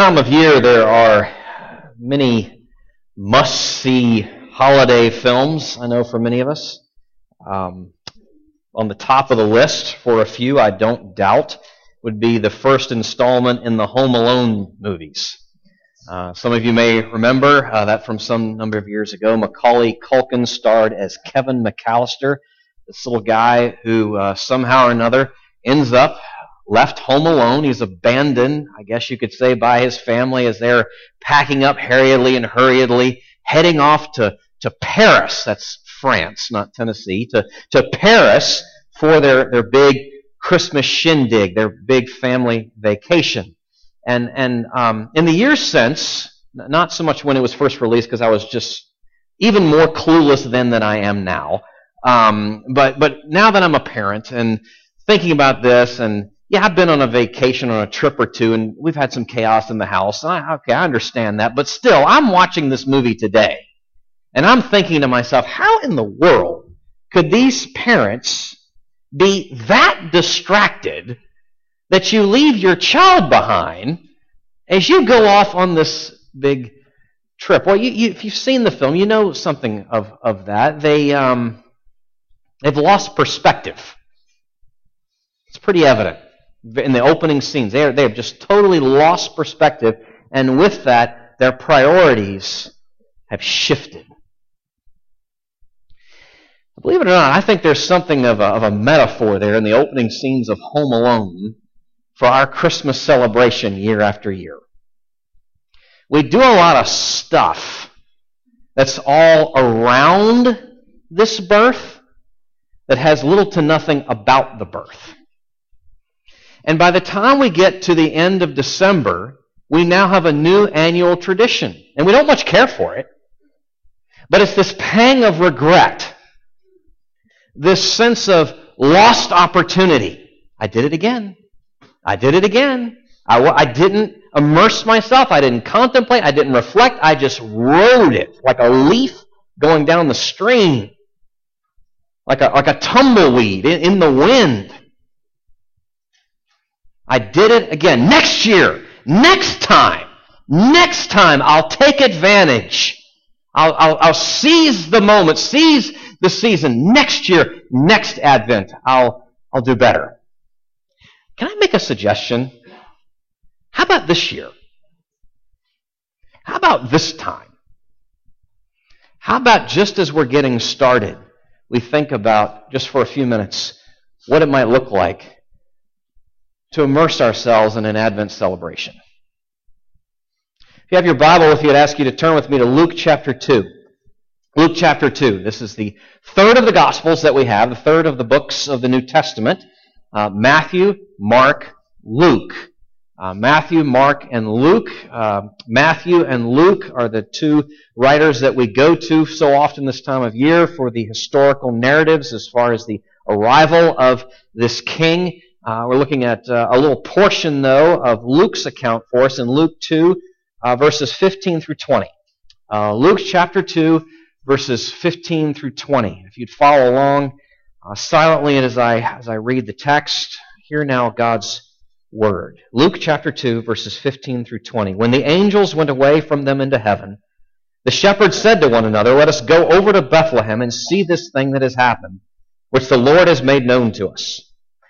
time of year, there are many must see holiday films, I know for many of us. Um, on the top of the list, for a few, I don't doubt, would be the first installment in the Home Alone movies. Uh, some of you may remember uh, that from some number of years ago. Macaulay Culkin starred as Kevin McAllister, this little guy who uh, somehow or another ends up left home alone. He's abandoned, I guess you could say, by his family as they're packing up hurriedly and hurriedly, heading off to, to Paris. That's France, not Tennessee, to, to Paris for their, their big Christmas shindig, their big family vacation. And, and um, in the years since, not so much when it was first released, because I was just even more clueless then than I am now. Um, but, but now that I'm a parent and thinking about this, and yeah, I've been on a vacation on a trip or two, and we've had some chaos in the house. I, okay, I understand that. But still, I'm watching this movie today, and I'm thinking to myself, how in the world could these parents be that distracted that you leave your child behind as you go off on this big trip. Well, you, you, if you've seen the film, you know something of, of that. They, um, they've lost perspective. It's pretty evident in the opening scenes. They, are, they have just totally lost perspective, and with that, their priorities have shifted. Believe it or not, I think there's something of a, of a metaphor there in the opening scenes of Home Alone for our Christmas celebration year after year. We do a lot of stuff that's all around this birth that has little to nothing about the birth. And by the time we get to the end of December, we now have a new annual tradition. And we don't much care for it. But it's this pang of regret, this sense of lost opportunity. I did it again. I did it again. I, I didn't immerse myself. I didn't contemplate. I didn't reflect. I just rode it like a leaf going down the stream, like a, like a tumbleweed in, in the wind. I did it again. Next year, next time, next time, I'll take advantage. I'll, I'll, I'll seize the moment, seize the season. Next year, next Advent, I'll, I'll do better. Can I make a suggestion? How about this year? How about this time? How about just as we're getting started, we think about, just for a few minutes, what it might look like to immerse ourselves in an Advent celebration? If you have your Bible with you, I'd ask you to turn with me to Luke chapter 2. Luke chapter 2. This is the third of the Gospels that we have, the third of the books of the New Testament uh, Matthew, Mark, Luke. Uh, Matthew, Mark, and Luke. Uh, Matthew and Luke are the two writers that we go to so often this time of year for the historical narratives as far as the arrival of this king. Uh, we're looking at uh, a little portion, though, of Luke's account for us in Luke 2, uh, verses 15 through 20. Luke chapter 2, verses 15 through 20. If you'd follow along, uh, silently as I, as I read the text. Hear now God's word. Luke chapter 2, verses 15 through 20. When the angels went away from them into heaven, the shepherds said to one another, Let us go over to Bethlehem and see this thing that has happened, which the Lord has made known to us.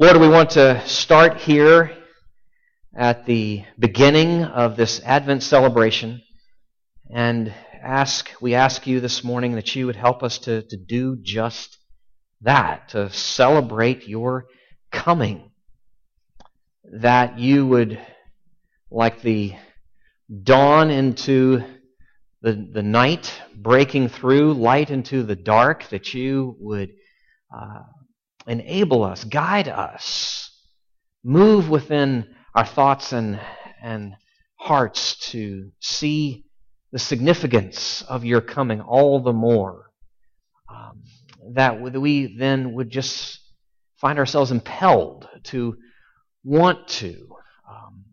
Lord, we want to start here at the beginning of this Advent celebration and ask, we ask you this morning that you would help us to, to do just that, to celebrate your coming. That you would, like the dawn into the, the night, breaking through light into the dark, that you would uh, enable us, guide us, move within our thoughts and and hearts to see the significance of your coming all the more. Um, that we then would just find ourselves impelled to want to um,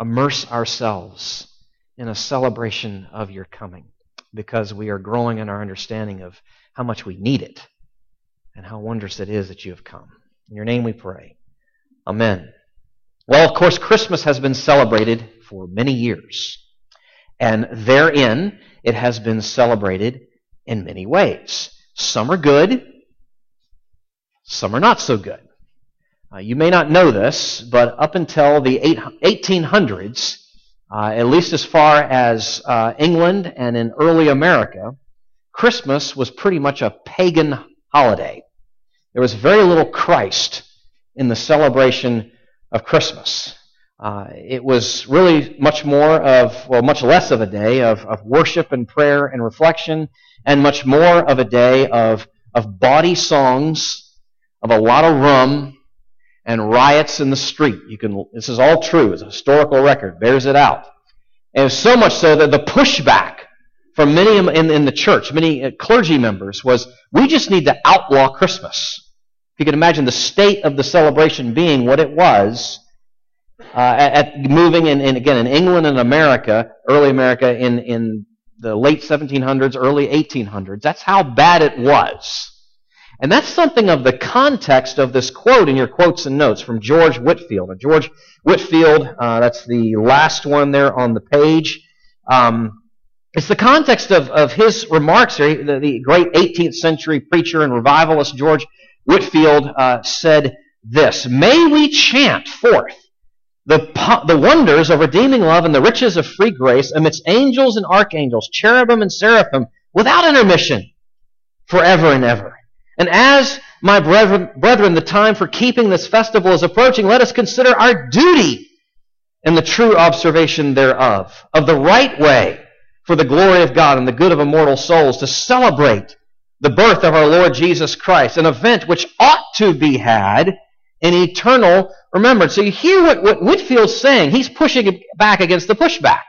immerse ourselves in a celebration of your coming because we are growing in our understanding of how much we need it and how wondrous it is that you have come. In your name we pray. Amen. Well, of course, Christmas has been celebrated for many years. And therein, it has been celebrated in many ways. Some are good, some are not so good. Uh, you may not know this, but up until the 1800s, uh, at least as far as uh, England and in early America, Christmas was pretty much a pagan holiday. There was very little Christ in the celebration of Christmas. Uh, it was really much more of, well, much less of a day of, of worship and prayer and reflection, and much more of a day of, of bawdy songs, of a lot of rum, and riots in the street. You can, this is all true. It's a historical record, bears it out. And so much so that the pushback from many in, in the church, many uh, clergy members, was we just need to outlaw Christmas. If you can imagine the state of the celebration being what it was uh, at, moving in, in, again in England and America, early America, in in the late 1700s, early 1800s. That's how bad it was. And that's something of the context of this quote in your quotes and notes from George Whitefield. George Whitefield, uh, that's the last one there on the page. Um, it's the context of, of his remarks here. The, the, great 18th century preacher and revivalist George Whitefield uh, said this May we chant forth the, the wonders of redeeming love and the riches of free grace amidst angels and archangels, cherubim and seraphim, without intermission, forever and ever. And as, my brethren, the time for keeping this festival is approaching, let us consider our duty and the true observation thereof, of the right way for the glory of God and the good of immortal souls, to celebrate the birth of our Lord Jesus Christ, an event which ought to be had in eternal remembrance. So you hear what, what Whitefield's saying. He's pushing back against the pushback.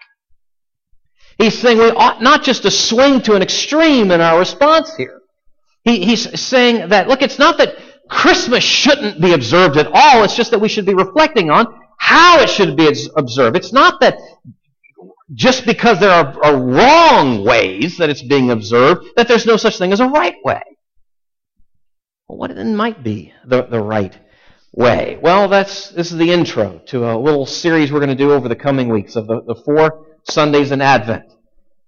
He's saying we ought not just to swing to an extreme in our response here. He, he's saying that, look, it's not that Christmas shouldn't be observed at all. It's just that we should be reflecting on how it should be observed. It's not that just because there are, are wrong ways that it's being observed, that there's no such thing as a right way. Well, what then might be the, the right way? Well, that's this is the intro to a little series we're going to do over the coming weeks of the, the four Sundays in Advent.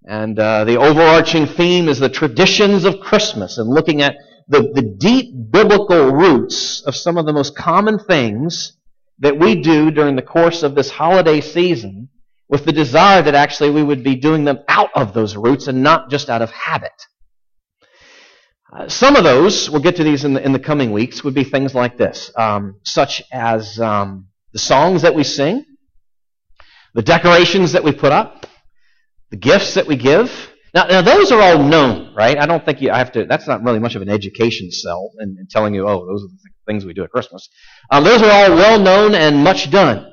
And uh, the overarching theme is the traditions of Christmas and looking at the, the deep biblical roots of some of the most common things that we do during the course of this holiday season with the desire that actually we would be doing them out of those roots and not just out of habit. Uh, some of those, we'll get to these in the, in the coming weeks, would be things like this, um, such as um, the songs that we sing, the decorations that we put up, the gifts that we give. Now, now those are all known, right? I don't think you I have to. That's not really much of an education sell in, in telling you, oh, those are the things we do at Christmas. Um, those are all well known and much done.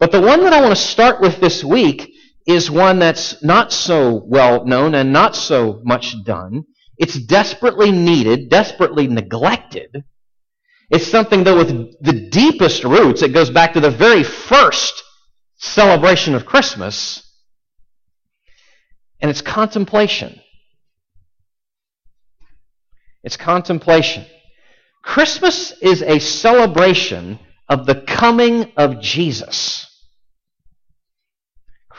But the one that I want to start with this week is one that's not so well known and not so much done. It's desperately needed, desperately neglected. It's something, though, with the deepest roots. It goes back to the very first celebration of Christmas, and it's contemplation. It's contemplation. Christmas is a celebration of the coming of Jesus.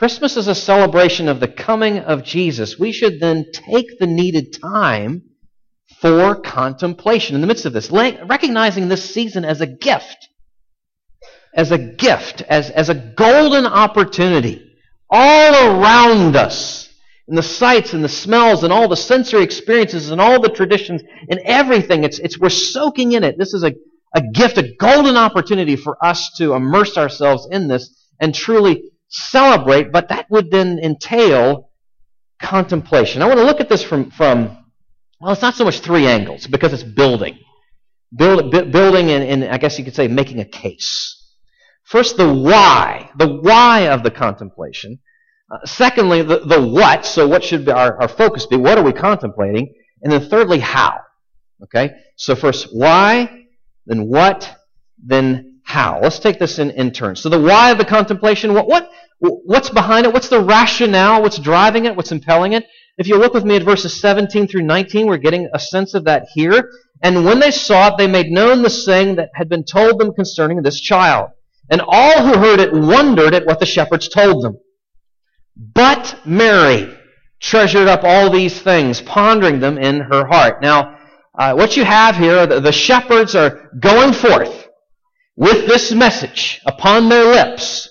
Christmas is a celebration of the coming of Jesus. We should then take the needed time for contemplation in the midst of this, recognizing this season as a gift, as a gift, as, as a golden opportunity all around us in the sights and the smells and all the sensory experiences and all the traditions and everything. It's, it's, we're soaking in it. This is a, a gift, a golden opportunity for us to immerse ourselves in this and truly celebrate, but that would then entail contemplation. I want to look at this from, from well, it's not so much three angles because it's building. Build, building and, and I guess you could say making a case. First, the why, the why of the contemplation. Uh, secondly, the, the what. So, what should our, our focus be? What are we contemplating? And then, thirdly, how. Okay? So, first, why, then what, then how. Let's take this in, in turn. So, the why of the contemplation, what, what, what's behind it? What's the rationale? What's driving it? What's impelling it? If you look with me at verses 17 through 19, we're getting a sense of that here. And when they saw it, they made known the saying that had been told them concerning this child. And all who heard it wondered at what the shepherds told them. But Mary treasured up all these things, pondering them in her heart. Now, uh, what you have here, the, the shepherds are going forth with this message upon their lips.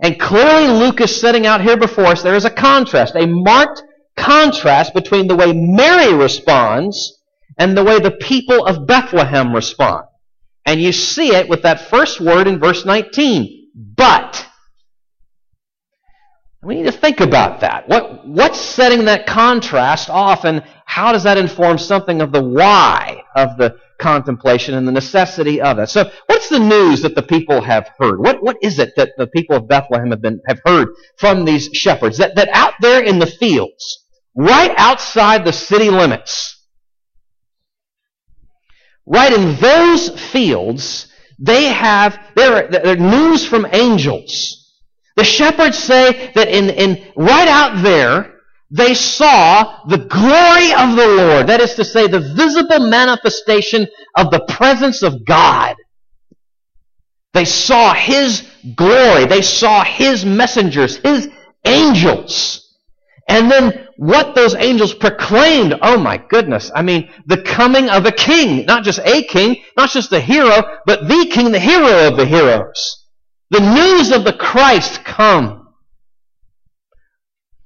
And clearly Luke is setting out here before us, there is a contrast, a marked contrast between the way Mary responds and the way the people of Bethlehem respond. And you see it with that first word in verse 19. But. We need to think about that. What, what's setting that contrast off, and how does that inform something of the why of the contemplation and the necessity of it? So, what's the news that the people have heard? What, what is it that the people of Bethlehem have, been, have heard from these shepherds? That, that out there in the fields, right outside the city limits, right in those fields, they have their, their news from angels. The shepherds say that in, in right out there, they saw the glory of the Lord. That is to say, the visible manifestation of the presence of God. They saw His glory. They saw His messengers, His angels. And then what those angels proclaimed, oh my goodness, I mean, the coming of a king, not just a king, not just a hero, but the king, the hero of the heroes. The news of the Christ come.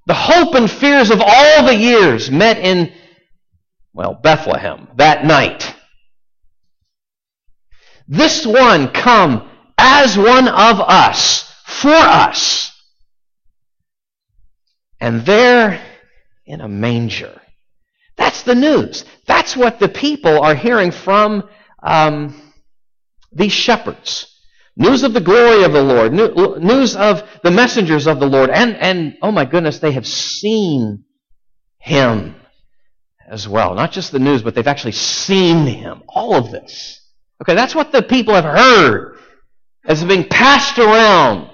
The hope and fears of all the years met in, well, Bethlehem that night. This one come as one of us, for us. And there in a manger. That's the news. That's what the people are hearing from um, these shepherds. News of the glory of the Lord, news of the messengers of the Lord, and, and oh my goodness, they have seen him as well. Not just the news, but they've actually seen him. All of this. Okay, that's what the people have heard as being passed around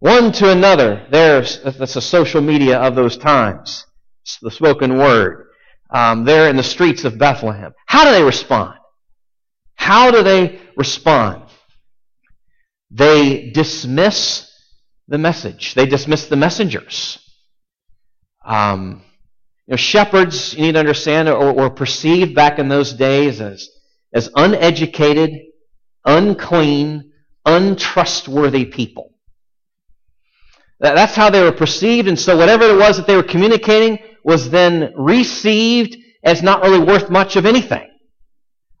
one to another. There's that's the social media of those times, it's the spoken word. Um, there in the streets of Bethlehem. How do they respond? How do they respond? They dismiss the message. They dismiss the messengers. Um, you know, shepherds, you need to understand, were perceived back in those days as, as uneducated, unclean, untrustworthy people. That's how they were perceived, and so whatever it was that they were communicating was then received as not really worth much of anything.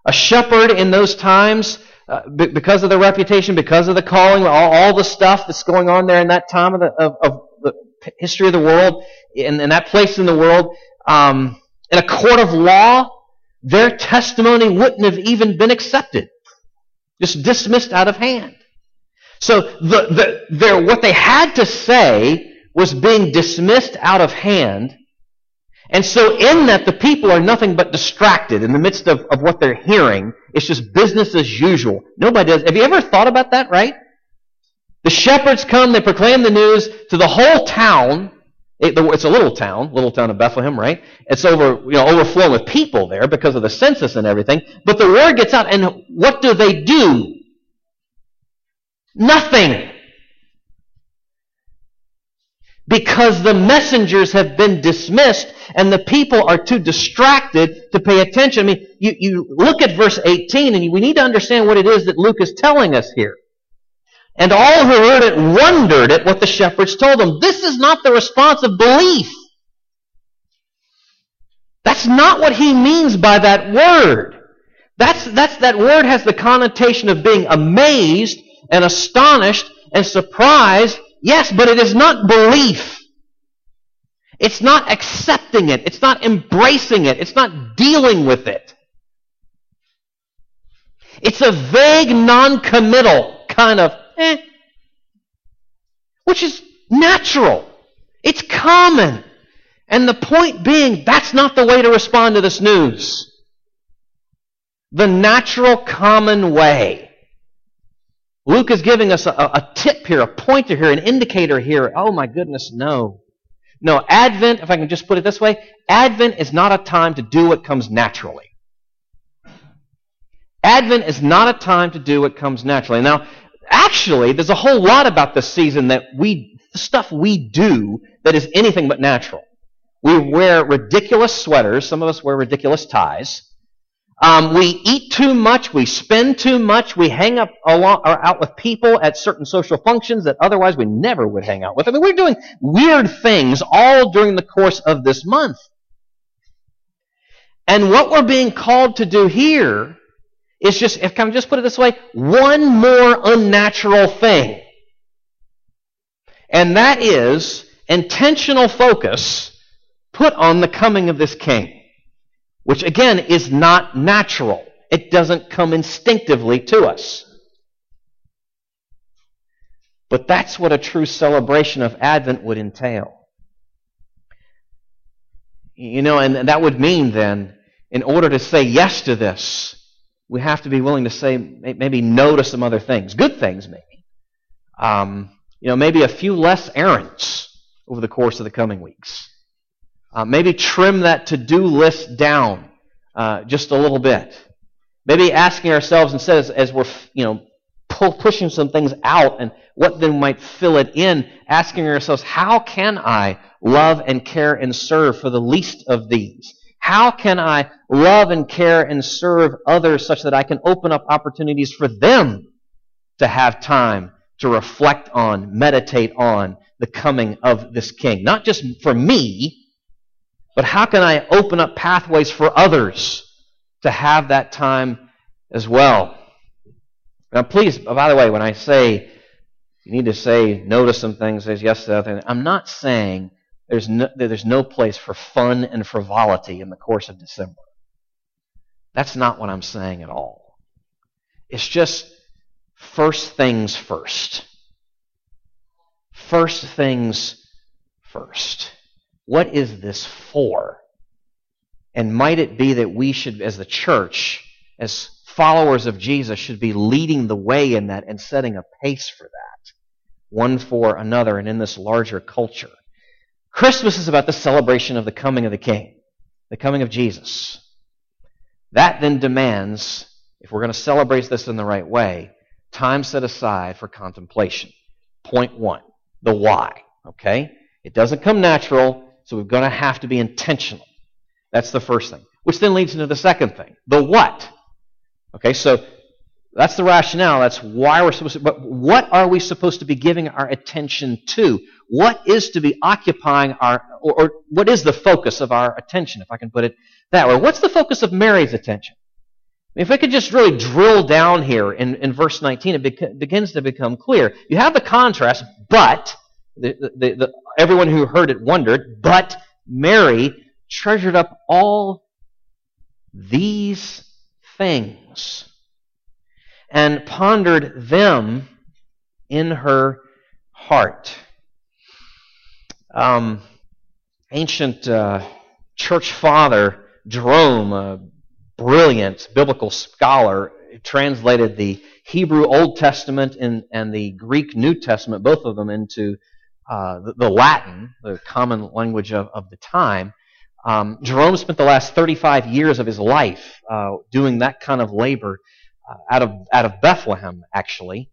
A shepherd in those times, uh, because of their reputation, because of the calling, all, all, the stuff that's going on there in that time of the, of, of the history of the world, in, in that place in the world, um, in a court of law, their testimony wouldn't have even been accepted. Just dismissed out of hand. So the, the, their, what they had to say was being dismissed out of hand. And so in that, the people are nothing but distracted in the midst of, of what they're hearing. It's just business as usual. Nobody does. Have you ever thought about that, right? The shepherds come, they proclaim the news to the whole town. It's a little town, little town of Bethlehem, right? It's over, you know, overflowing with people there because of the census and everything. But the word gets out, and what do they do? Nothing. Because the messengers have been dismissed and the people are too distracted to pay attention. I mean, you, you look at verse 18 and we need to understand what it is that Luke is telling us here. And all who heard it wondered at what the shepherds told them. This is not the response of belief. That's not what he means by that word. That's, that's, that word has the connotation of being amazed and astonished and surprised. Yes, but it is not belief. It's not accepting it. It's not embracing it. It's not dealing with it. It's a vague, non-committal kind of, eh, which is natural. It's common. And the point being, that's not the way to respond to this news. The natural, common way. Luke is giving us a, a, tip here, a pointer here, an indicator here. Oh my goodness, no. No, Advent, if I can just put it this way, Advent is not a time to do what comes naturally. Advent is not a time to do what comes naturally. Now, actually, there's a whole lot about this season that we, stuff we do that is anything but natural. We wear ridiculous sweaters. Some of us wear ridiculous ties. Um, we eat too much. We spend too much. We hang up or out with people at certain social functions that otherwise we never would hang out with. I mean, we're doing weird things all during the course of this month. And what we're being called to do here is just, if I can just put it this way, one more unnatural thing. And that is intentional focus put on the coming of this king, which again is not natural. It doesn't come instinctively to us. But that's what a true celebration of Advent would entail. You know, and that would mean then, in order to say yes to this, we have to be willing to say maybe no to some other things, good things maybe. Um, you know, maybe a few less errands over the course of the coming weeks. Uh, maybe trim that to-do list down uh, just a little bit. Maybe asking ourselves instead as, as we're you know pull, pushing some things out and what then might fill it in, asking ourselves, how can I love and care and serve for the least of these? How can I love and care and serve others such that I can open up opportunities for them to have time to reflect on, meditate on the coming of this king? Not just for me, but how can I open up pathways for others to have that time as well? Now, please, by the way, when I say you need to say no to some things, say yes to other things, I'm not saying there's no, there's no place for fun and frivolity in the course of December. That's not what I'm saying at all. It's just first things first. First things first. What is this for? And might it be that we should, as the church, as followers of Jesus, should be leading the way in that and setting a pace for that, one for another, and in this larger culture? Christmas is about the celebration of the coming of the King, the coming of Jesus. That then demands, if we're going to celebrate this in the right way, time set aside for contemplation. Point one, the why. Okay? It doesn't come natural, so we're going to have to be intentional. That's the first thing. Which then leads into the second thing, the what. Okay, so that's the rationale. That's why we're supposed to. But what are we supposed to be giving our attention to? What is to be occupying our, or, or what is the focus of our attention, if I can put it that way? What's the focus of Mary's attention? If I could just really drill down here in, in verse 19, it begins to become clear. You have the contrast, but, the, the, the, everyone who heard it wondered, but Mary treasured up all these things and pondered them in her heart. Um, ancient uh, church father Jerome, a brilliant biblical scholar, translated the Hebrew Old Testament and, and the Greek New Testament, both of them, into uh, the, the, Latin, the common language of, of the time. Um, Jerome spent the last 35 years of his life uh, doing that kind of labor uh, out of out of Bethlehem, actually.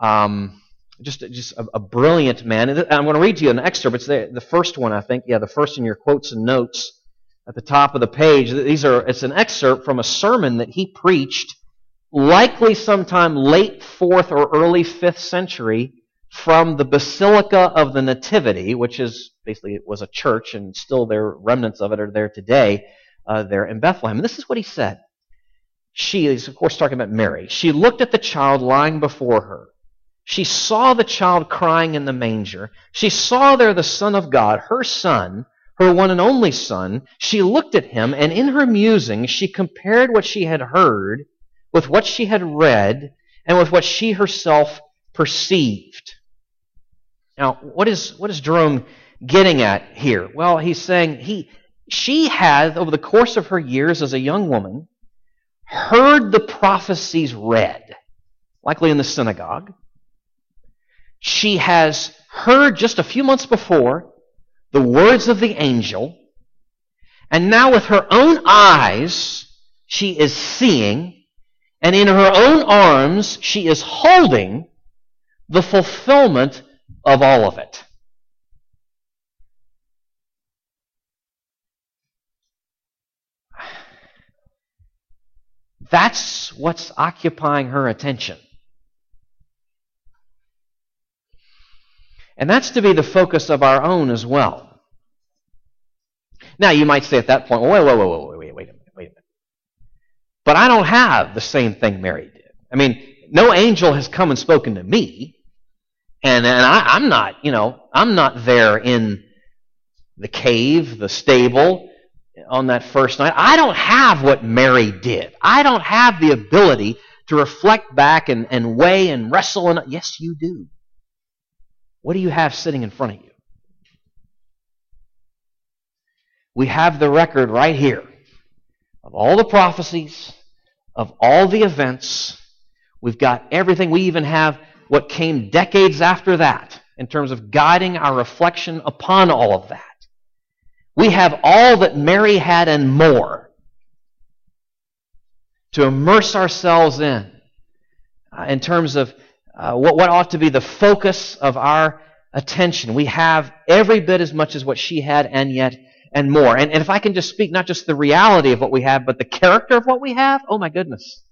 Um, just just a, a, brilliant man. I'm going to read to you an excerpt. It's the, the first one, I think. Yeah, the first in your quotes and notes at the top of the page. These are it's an excerpt from a sermon that he preached, likely sometime late fourth or early fifth century, from the Basilica of the Nativity, which is basically it was a church, and still there remnants of it are there today, uh, there in Bethlehem. And this is what he said. She is, of course, talking about Mary. She looked at the child lying before her. She saw the child crying in the manger. She saw there the Son of God, her Son, her one and only Son. She looked at him, and in her musing, she compared what she had heard with what she had read and with what she herself perceived. Now, what is, what is Jerome getting at here? Well, he's saying he, she has, over the course of her years as a young woman, heard the prophecies read, likely in the synagogue. She has heard just a few months before the words of the angel, and now with her own eyes, she is seeing, and in her own arms, she is holding the fulfillment of all of it. That's what's occupying her attention. And that's to be the focus of our own as well. Now, you might say at that point, wait, wait, wait, wait, wait, wait a minute, wait a minute. But I don't have the same thing Mary did. I mean, no angel has come and spoken to me. And, and I, I'm not, you know, I'm not there in the cave, the stable, on that first night. I don't have what Mary did. I don't have the ability to reflect back and, and weigh and wrestle. And yes, you do. What do you have sitting in front of you? We have the record right here of all the prophecies, of all the events. We've got everything. We even have what came decades after that in terms of guiding our reflection upon all of that. We have all that Mary had and more to immerse ourselves in, uh, in terms of uh, what, what ought to be the focus of our attention. We have every bit as much as what she had and yet and more. And, and if I can just speak not just the reality of what we have, but the character of what we have, oh my goodness.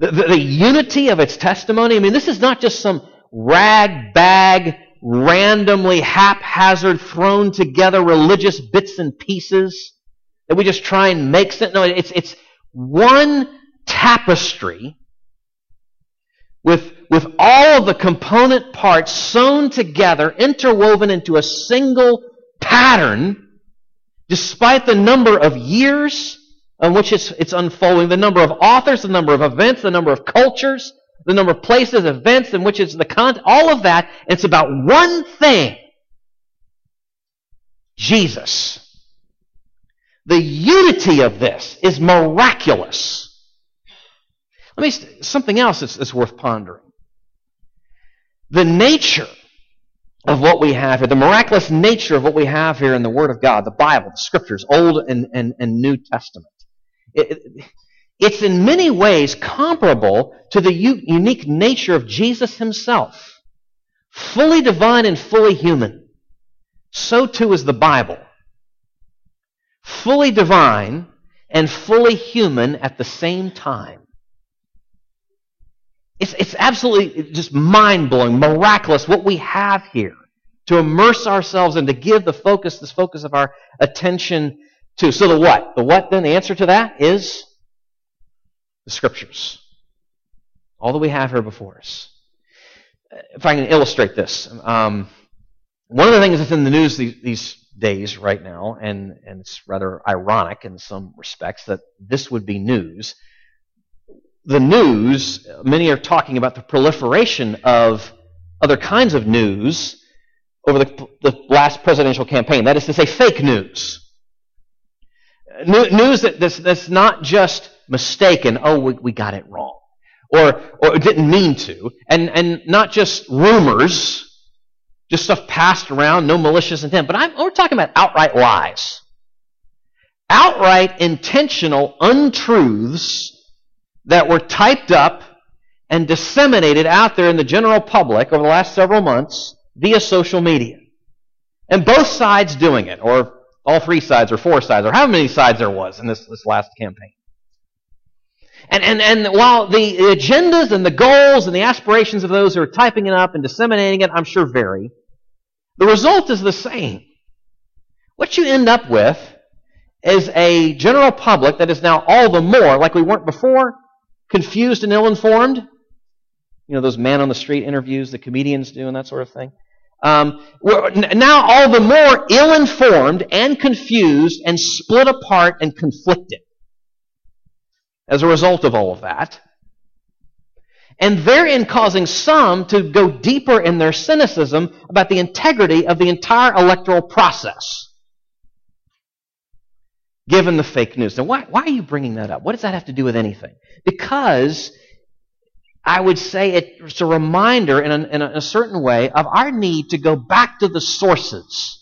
The, the, the unity of its testimony. I mean, this is not just some rag bag, randomly haphazard thrown together religious bits and pieces that we just try and make sense. No, it's, it's one tapestry with, with all of the component parts sewn together, interwoven into a single pattern, despite the number of years on which it's, it's unfolding, the number of authors, the number of events, the number of cultures, the number of places, events in which it's the content, all of that. It's about one thing Jesus. The unity of this is miraculous. Let me something else that's, that's worth pondering. The nature of what we have here, the miraculous nature of what we have here in the Word of God, the Bible, the Scriptures, Old and, and, and New Testament. It, it, it's in many ways comparable to the u- unique nature of Jesus himself. Fully divine and fully human. So too is the Bible. Fully divine and fully human at the same time. It's, it's absolutely just mind blowing, miraculous what we have here to immerse ourselves and to give the focus, this focus of our attention So the what? The what then? The answer to that is the Scriptures. All that we have here before us. If I can illustrate this, um, one of the things that's in the news these, these days right now, and, and it's rather ironic in some respects that this would be news. The news, many are talking about the proliferation of other kinds of news over the, the last presidential campaign. That is to say, fake news. News that, that's, that's not just mistaken, oh, we, we got it wrong. Or, or didn't mean to. And, and not just rumors, just stuff passed around, no malicious intent. But I'm, we're talking about outright lies. Outright intentional untruths that were typed up and disseminated out there in the general public over the last several months via social media. And both sides doing it, or all three sides, or four sides, or how many sides there was in this, this last campaign. And, and, and while the agendas and the goals and the aspirations of those who are typing it up and disseminating it, I'm sure vary, the result is the same. What you end up with is a general public that is now all the more, like we weren't before, confused and ill informed. You know, those man on the street interviews the comedians do and that sort of thing. Um, now all the more ill informed and confused and split apart and conflicted as a result of all of that. and therein causing some to go deeper in their cynicism about the integrity of the entire electoral process. Given the fake news. Now, why, why are you bringing that up? What does that have to do with anything? Because I would say it's a reminder in a, in a certain way of our need to go back to the sources.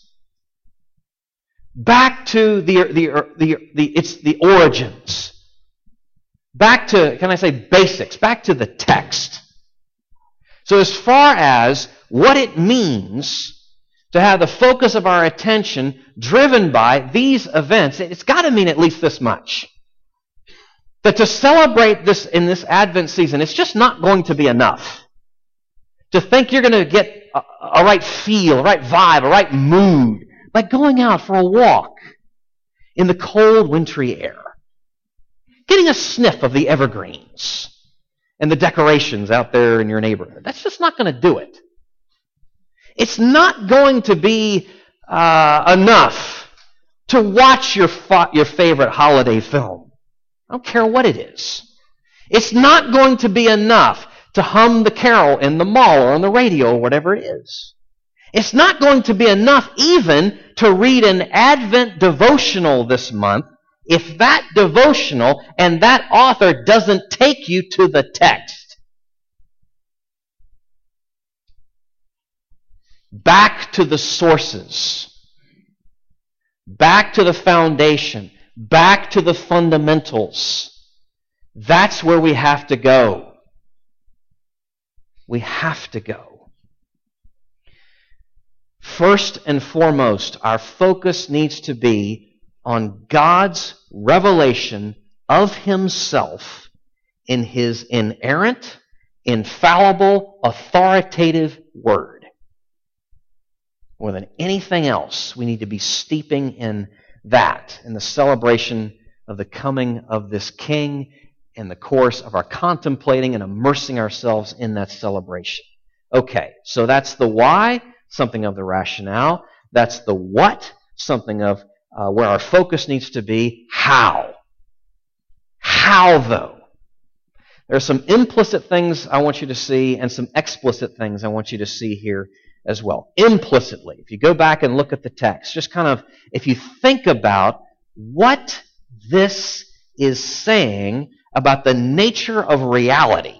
Back to the, the, the, the, it's the origins. Back to, can I say basics? Back to the text. So as far as what it means to have the focus of our attention driven by these events, it's got to mean at least this much. That to celebrate this in this Advent season, it's just not going to be enough. To think you're going to get a, a right feel, a right vibe, a right mood by going out for a walk in the cold, wintry air. Getting a sniff of the evergreens and the decorations out there in your neighborhood. That's just not going to do it. It's not going to be uh, enough to watch your, fa- your favorite holiday film. I don't care what it is. It's not going to be enough to hum the carol in the mall or on the radio or whatever it is. It's not going to be enough even to read an Advent devotional this month if that devotional and that author doesn't take you to the text. Back to the sources. Back to the foundation. Back to the fundamentals. That's where we have to go. We have to go. First and foremost, our focus needs to be on God's revelation of Himself in His inerrant, infallible, authoritative Word. More than anything else, we need to be steeping in that, in the celebration of the coming of this King, in the course of our contemplating and immersing ourselves in that celebration. Okay, so that's the why, something of the rationale. That's the what, something of uh, where our focus needs to be. How? How, though? There are some implicit things I want you to see and some explicit things I want you to see here as well. Implicitly, if you go back and look at the text, just kind of, if you think about what this is saying about the nature of reality,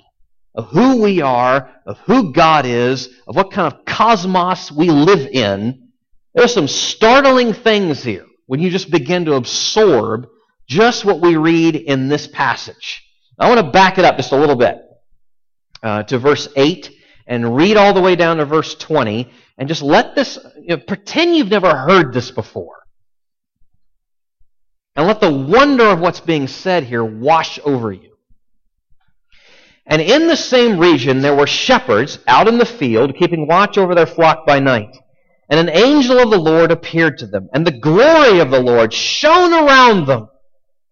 of who we are, of who God is, of what kind of cosmos we live in, there are some startling things here when you just begin to absorb just what we read in this passage. I want to back it up just a little bit uh, to verse 8 and read all the way down to verse 20 and just let this, you know, pretend you've never heard this before. And let the wonder of what's being said here wash over you. And in the same region there were shepherds out in the field, keeping watch over their flock by night. And an angel of the Lord appeared to them, and the glory of the Lord shone around them,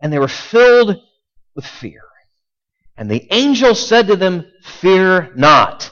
and they were filled with fear. And the angel said to them, Fear not,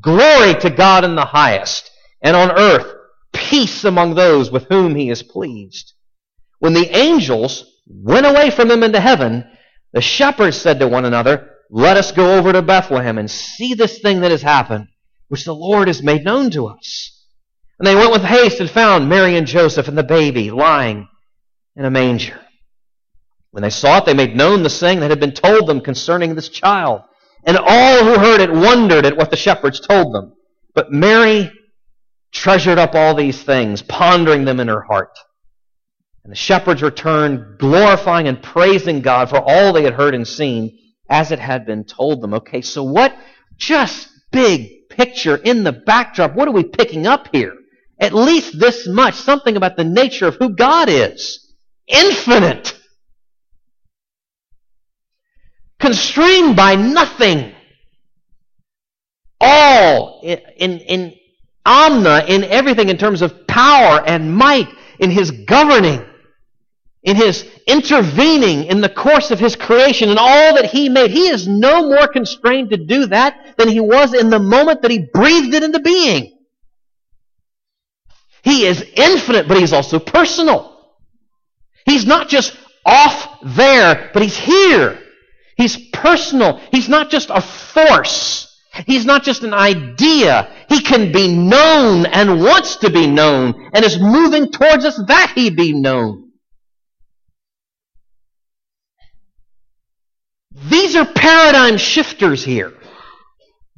Glory to God in the highest, and on earth peace among those with whom he is pleased. When the angels went away from them into heaven, the shepherds said to one another, Let us go over to Bethlehem and see this thing that has happened, which the Lord has made known to us. And they went with haste and found Mary and Joseph and the baby lying in a manger. When they saw it, they made known the saying that had been told them concerning this child. And all who heard it wondered at what the shepherds told them. But Mary treasured up all these things, pondering them in her heart. And the shepherds returned, glorifying and praising God for all they had heard and seen, as it had been told them. Okay, so what just big picture in the backdrop, what are we picking up here? at least this much, something about the nature of who God is. Infinite. Constrained by nothing. all, in, in, in omna, in everything in terms of power and might, in his governing, in his intervening in the course of his creation and all that he made. He is no more constrained to do that than he was in the moment that he breathed it into being. He is infinite, but he's also personal. He's not just off there, but he's here. He's personal. He's not just a force. He's not just an idea. He can be known and wants to be known and is moving towards us that he be known. These are paradigm shifters here.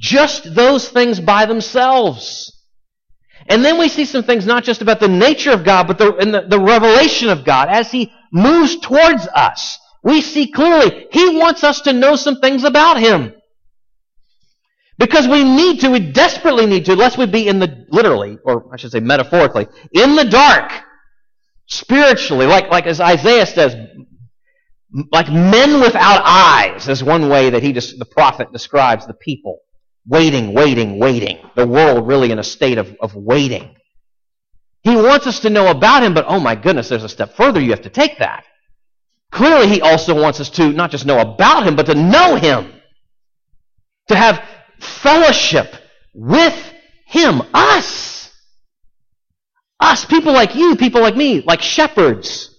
Just those things by themselves. And then we see some things not just about the nature of God, but the, the, the revelation of God as He moves towards us. We see clearly He wants us to know some things about Him. Because we need to, we desperately need to, lest we be in the, literally, or I should say metaphorically, in the dark, spiritually, like, like as Isaiah says, like men without eyes is one way that he, just the prophet describes the people. Waiting, waiting, waiting. The world really in a state of, of waiting. He wants us to know about him, but oh my goodness, there's a step further. You have to take that. Clearly, he also wants us to not just know about him, but to know him. To have fellowship with him. Us. Us, people like you, people like me, like shepherds.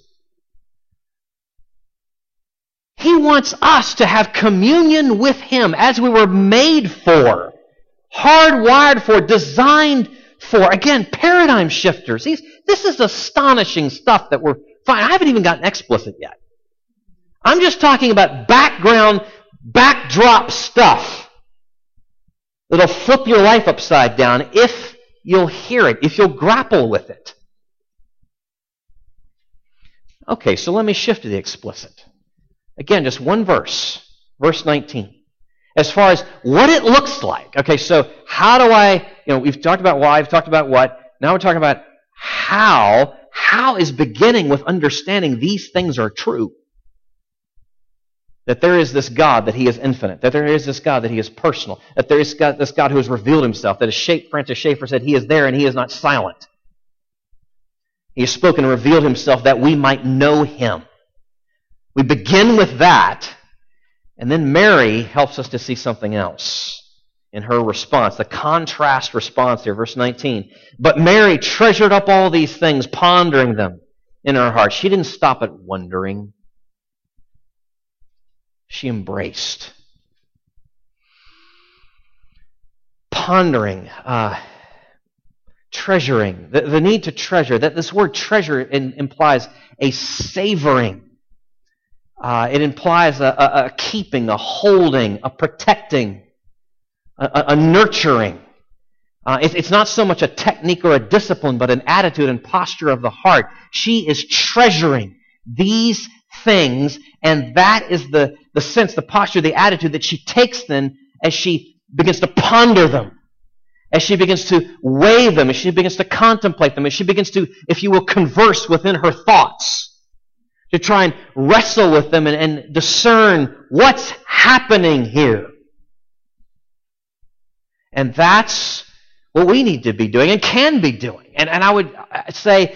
He wants us to have communion with Him as we were made for, hardwired for, designed for. Again, paradigm shifters. These, this is astonishing stuff that we're fine. I haven't even gotten explicit yet. I'm just talking about background, backdrop stuff that'll flip your life upside down if you'll hear it, if you'll grapple with it. Okay, so let me shift to the explicit. Again, just one verse, verse 19. As far as what it looks like. Okay, so how do I, you know, we've talked about why, we've talked about what. Now we're talking about how. How is beginning with understanding these things are true. That there is this God, that He is infinite. That there is this God, that He is personal. That there is God, this God who has revealed Himself. That as Francis Schaeffer said, He is there and He is not silent. He has spoken and revealed Himself that we might know Him. We begin with that, and then Mary helps us to see something else in her response, the contrast response here, verse 19. But Mary treasured up all these things, pondering them in her heart. She didn't stop at wondering, she embraced. Pondering, uh, treasuring, the, the, need to treasure. That this word treasure in, implies a savoring uh, it implies a, a, a, keeping, a holding, a protecting, a, a nurturing. Uh, it, it's not so much a technique or a discipline, but an attitude and posture of the heart. She is treasuring these things, and that is the, the sense, the posture, the attitude that she takes then as she begins to ponder them, as she begins to weigh them, as she begins to contemplate them, as she begins to, if you will, converse within her thoughts to try and wrestle with them and, and discern what's happening here. And that's what we need to be doing and can be doing. And, and I would uh, say,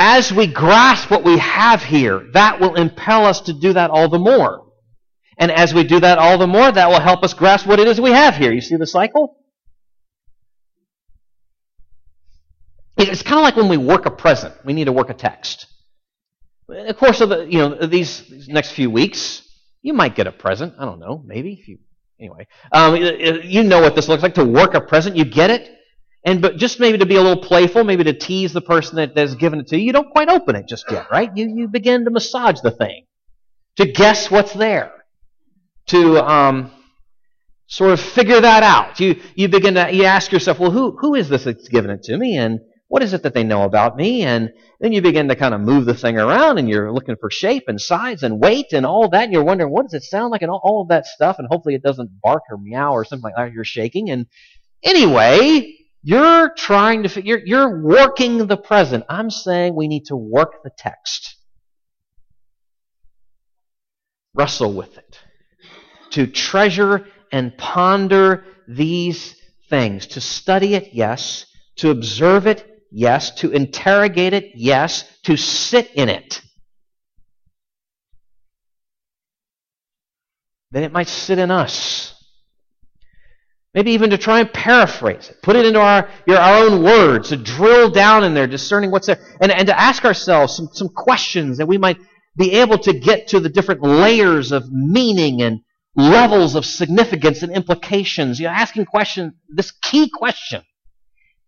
as we grasp what we have here, that will impel us to do that all the more. And as we do that all the more, that will help us grasp what it is we have here. You see the cycle? It's kind of like when we work a present. We need to work a text. In the course of the, you know, these, these next few weeks, you might get a present. I don't know, maybe if you. Anyway, um, you know what this looks like to work a present. You get it, and but just maybe to be a little playful, maybe to tease the person that has given it to you. You don't quite open it just yet, right? You you begin to massage the thing, to guess what's there, to um, sort of figure that out. You you begin to you ask yourself, well, who who is this that's given it to me, and what is it that they know about me? And then you begin to kind of move the thing around and you're looking for shape and size and weight and all that. And you're wondering, what does it sound like and all, all of that stuff. And hopefully it doesn't bark or meow or something like that. You're shaking. And anyway, you're trying to, you're, you're working the present. I'm saying we need to work the text. Wrestle with it. To treasure and ponder these things to study it, yes, to observe it, yes, to interrogate it, yes, to sit in it. Then it might sit in us. Maybe even to try and paraphrase it, put it into our, your, our own words, to drill down in there, discerning what's there, and, and to ask ourselves some, some questions that we might be able to get to the different layers of meaning and levels of significance and implications. You're asking questions, this key question.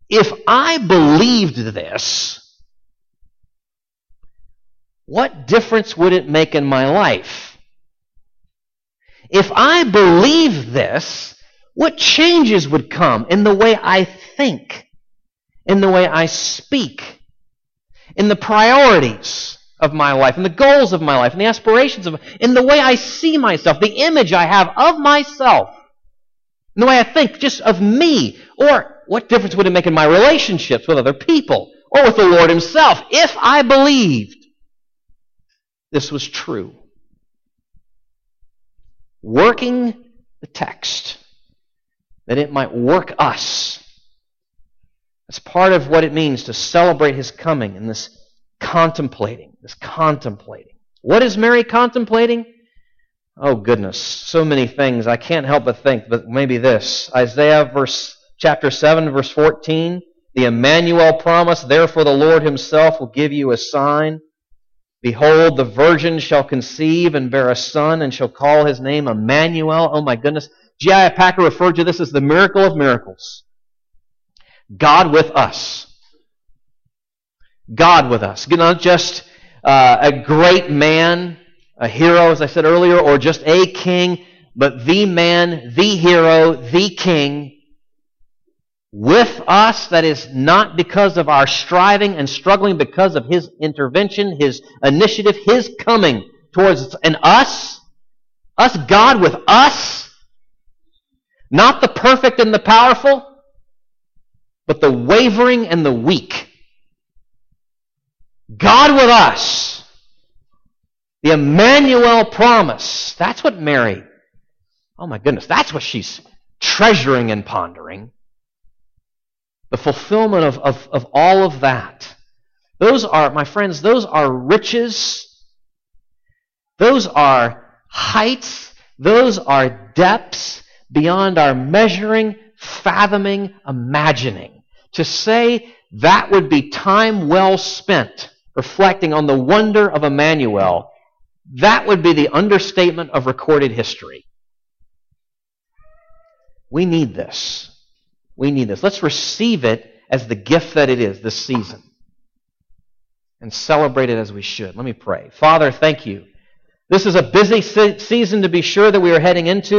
If I believed this, what difference would it make in my life? If I believe this, what changes would come in the way I think, in the way I speak, in the priorities of my life, in the goals of my life, in the aspirations of in the way I see myself, the image I have of myself, in the way I think just of me, or what difference would it make in my relationships with other people or with the Lord Himself if I believed this was true? Working the text that it might work us. That's part of what it means to celebrate his coming and this contemplating, this contemplating. What is Mary contemplating? Oh goodness, so many things. I can't help but think, but maybe this. Isaiah verse chapter 7 verse 14, the Emmanuel promise, therefore the Lord himself will give you a sign. Behold, the virgin shall conceive and bear a son and shall call his name Emmanuel. Oh my goodness. J.I. Packer referred to this as the miracle of miracles. God with us. God with us. Not just uh, a great man, a hero, as I said earlier, or just a king, but the man, the hero, the king with us. That is not because of our striving and struggling, because of his intervention, his initiative, his coming towards us. And us, us, God with us, not the perfect and the powerful, but the wavering and the weak. God with us. The Emmanuel promise. That's what Mary, oh my goodness, that's what she's treasuring and pondering. The fulfillment of, of, of all of that. Those are, my friends, those are riches. Those are heights. Those are depths beyond our measuring, fathoming, imagining. To say that would be time well spent reflecting on the wonder of Emmanuel, that would be the understatement of recorded history. We need this. We need this. Let's receive it as the gift that it is this season and celebrate it as we should. Let me pray. Father, thank you. This is a busy season to be sure that we are heading into.